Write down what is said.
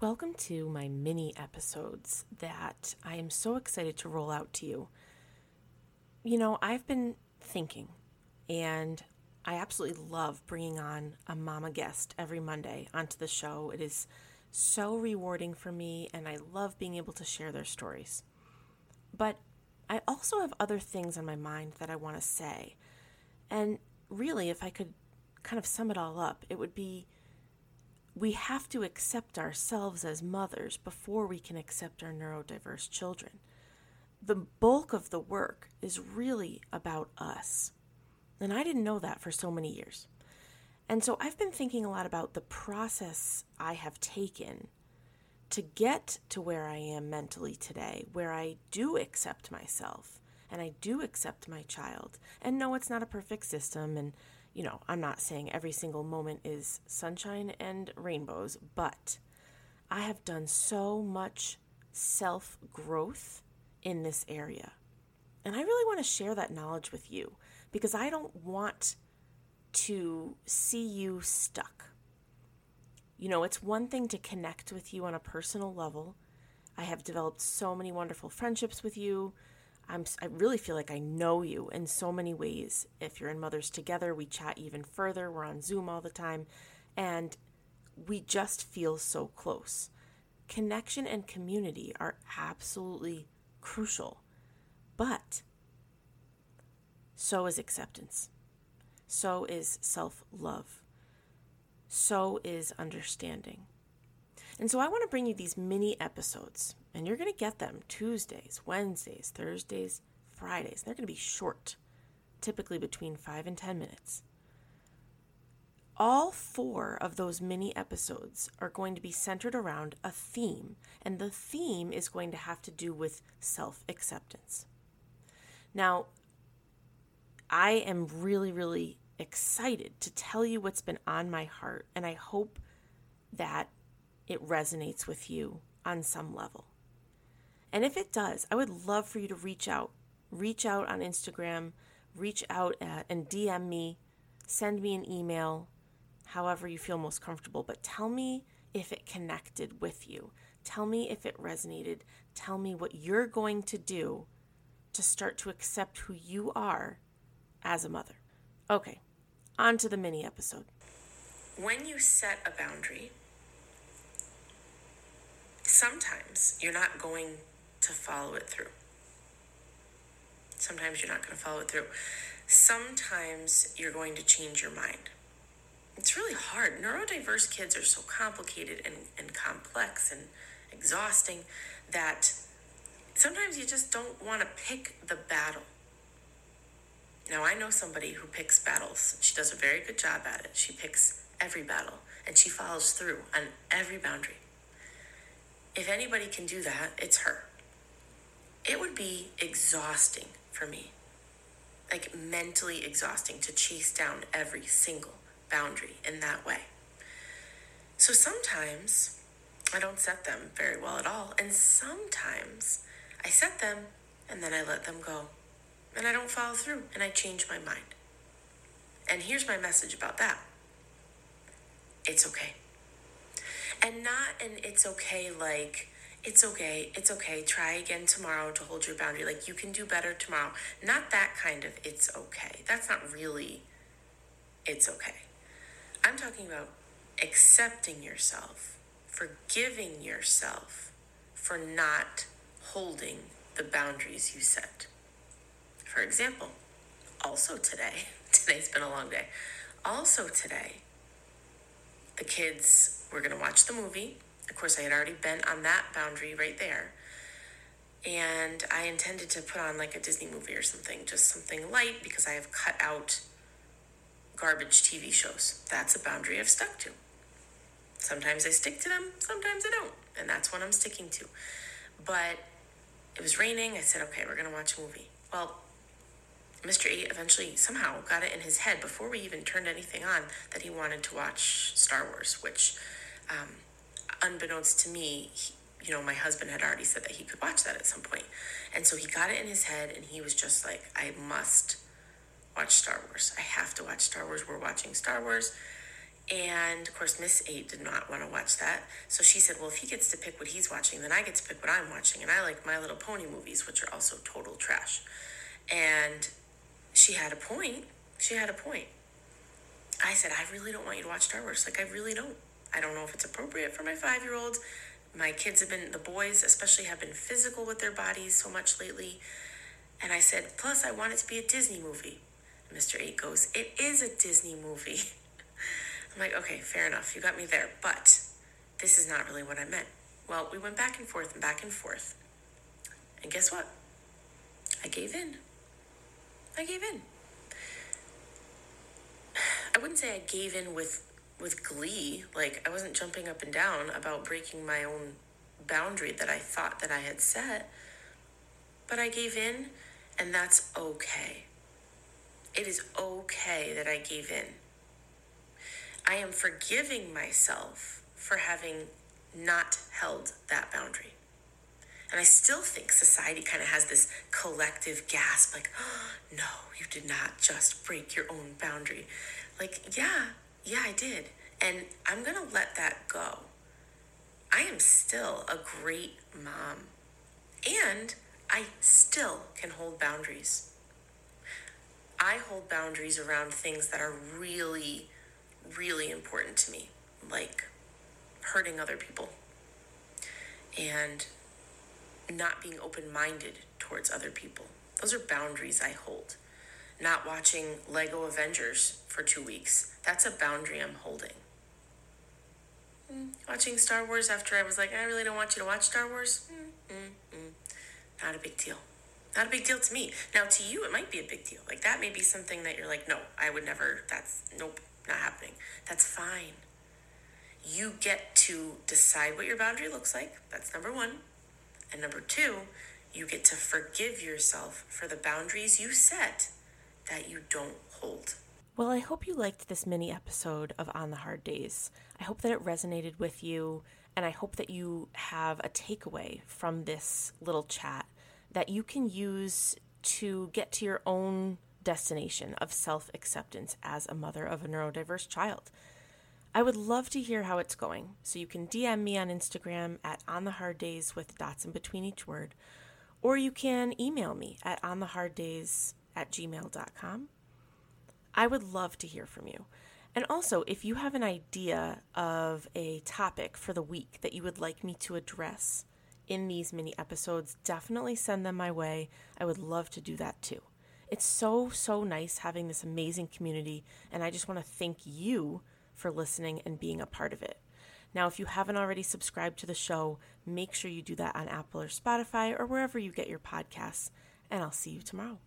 Welcome to my mini episodes that I am so excited to roll out to you. You know, I've been thinking, and I absolutely love bringing on a mama guest every Monday onto the show. It is so rewarding for me, and I love being able to share their stories. But I also have other things on my mind that I want to say. And really, if I could kind of sum it all up, it would be we have to accept ourselves as mothers before we can accept our neurodiverse children. The bulk of the work is really about us. And I didn't know that for so many years. And so I've been thinking a lot about the process I have taken to get to where I am mentally today, where I do accept myself and I do accept my child. And no, it's not a perfect system. And you know, I'm not saying every single moment is sunshine and rainbows, but I have done so much self growth in this area. And I really want to share that knowledge with you because I don't want to see you stuck. You know, it's one thing to connect with you on a personal level. I have developed so many wonderful friendships with you. I'm, I really feel like I know you in so many ways. If you're in Mothers Together, we chat even further. We're on Zoom all the time. And we just feel so close. Connection and community are absolutely crucial. But so is acceptance. So is self love. So is understanding. And so I want to bring you these mini episodes, and you're going to get them Tuesdays, Wednesdays, Thursdays, Fridays. They're going to be short, typically between five and 10 minutes. All four of those mini episodes are going to be centered around a theme, and the theme is going to have to do with self acceptance. Now, I am really, really excited to tell you what's been on my heart, and I hope that it resonates with you on some level. And if it does, I would love for you to reach out. Reach out on Instagram, reach out at, and DM me, send me an email, however you feel most comfortable. But tell me if it connected with you. Tell me if it resonated. Tell me what you're going to do to start to accept who you are as a mother. Okay, on to the mini episode. When you set a boundary, sometimes you're not going to follow it through. Sometimes you're not going to follow it through. Sometimes you're going to change your mind. It's really hard. Neurodiverse kids are so complicated and, and complex and exhausting that sometimes you just don't want to pick the battle. Now, I know somebody who picks battles. She does a very good job at it. She picks every battle and she follows through on every boundary. If anybody can do that, it's her. It would be exhausting for me, like mentally exhausting to chase down every single boundary in that way. So sometimes I don't set them very well at all. And sometimes I set them and then I let them go. And I don't follow through and I change my mind. And here's my message about that it's okay and not and it's okay like it's okay it's okay try again tomorrow to hold your boundary like you can do better tomorrow. Not that kind of it's okay. That's not really it's okay. I'm talking about accepting yourself forgiving yourself for not holding the boundaries you set. For example also today today's been a long day. Also today the kids we're going to watch the movie. Of course, I had already been on that boundary right there. And I intended to put on like a Disney movie or something, just something light because I have cut out garbage TV shows. That's a boundary I've stuck to. Sometimes I stick to them, sometimes I don't. And that's what I'm sticking to. But it was raining. I said, okay, we're going to watch a movie. Well, Mr. 8 eventually somehow got it in his head before we even turned anything on that he wanted to watch Star Wars, which um, unbeknownst to me, he, you know, my husband had already said that he could watch that at some point. And so he got it in his head and he was just like, I must watch Star Wars. I have to watch Star Wars. We're watching Star Wars. And of course, Miss 8 did not want to watch that. So she said, Well, if he gets to pick what he's watching, then I get to pick what I'm watching. And I like My Little Pony movies, which are also total trash. And she had a point. She had a point. I said, I really don't want you to watch Star Wars. Like, I really don't. I don't know if it's appropriate for my five year old. My kids have been, the boys especially, have been physical with their bodies so much lately. And I said, Plus, I want it to be a Disney movie. And Mr. 8 goes, It is a Disney movie. I'm like, okay, fair enough. You got me there. But this is not really what I meant. Well, we went back and forth and back and forth. And guess what? I gave in. I gave in. I wouldn't say I gave in with with glee. Like I wasn't jumping up and down about breaking my own boundary that I thought that I had set. But I gave in and that's okay. It is okay that I gave in. I am forgiving myself for having not held that boundary. And I still think society kind of has this collective gasp like, oh, no, you did not just break your own boundary. Like, yeah, yeah, I did. And I'm going to let that go. I am still a great mom. And I still can hold boundaries. I hold boundaries around things that are really really important to me, like hurting other people and not being open minded towards other people. Those are boundaries I hold. Not watching Lego Avengers for two weeks. That's a boundary I'm holding. Mm, watching Star Wars after I was like, I really don't want you to watch Star Wars. Mm, mm, not a big deal. Not a big deal to me. Now, to you, it might be a big deal. Like, that may be something that you're like, no, I would never, that's, nope, not happening. That's fine. You get to decide what your boundary looks like. That's number one. And number two, you get to forgive yourself for the boundaries you set that you don't hold. Well, I hope you liked this mini episode of On the Hard Days. I hope that it resonated with you, and I hope that you have a takeaway from this little chat that you can use to get to your own destination of self acceptance as a mother of a neurodiverse child. I would love to hear how it's going, so you can DM me on Instagram at on the hard days with dots in between each word, or you can email me at on the hard days at gmail.com. I would love to hear from you. And also, if you have an idea of a topic for the week that you would like me to address in these mini episodes, definitely send them my way. I would love to do that too. It's so, so nice having this amazing community, and I just want to thank you for listening and being a part of it. Now, if you haven't already subscribed to the show, make sure you do that on Apple or Spotify or wherever you get your podcasts, and I'll see you tomorrow.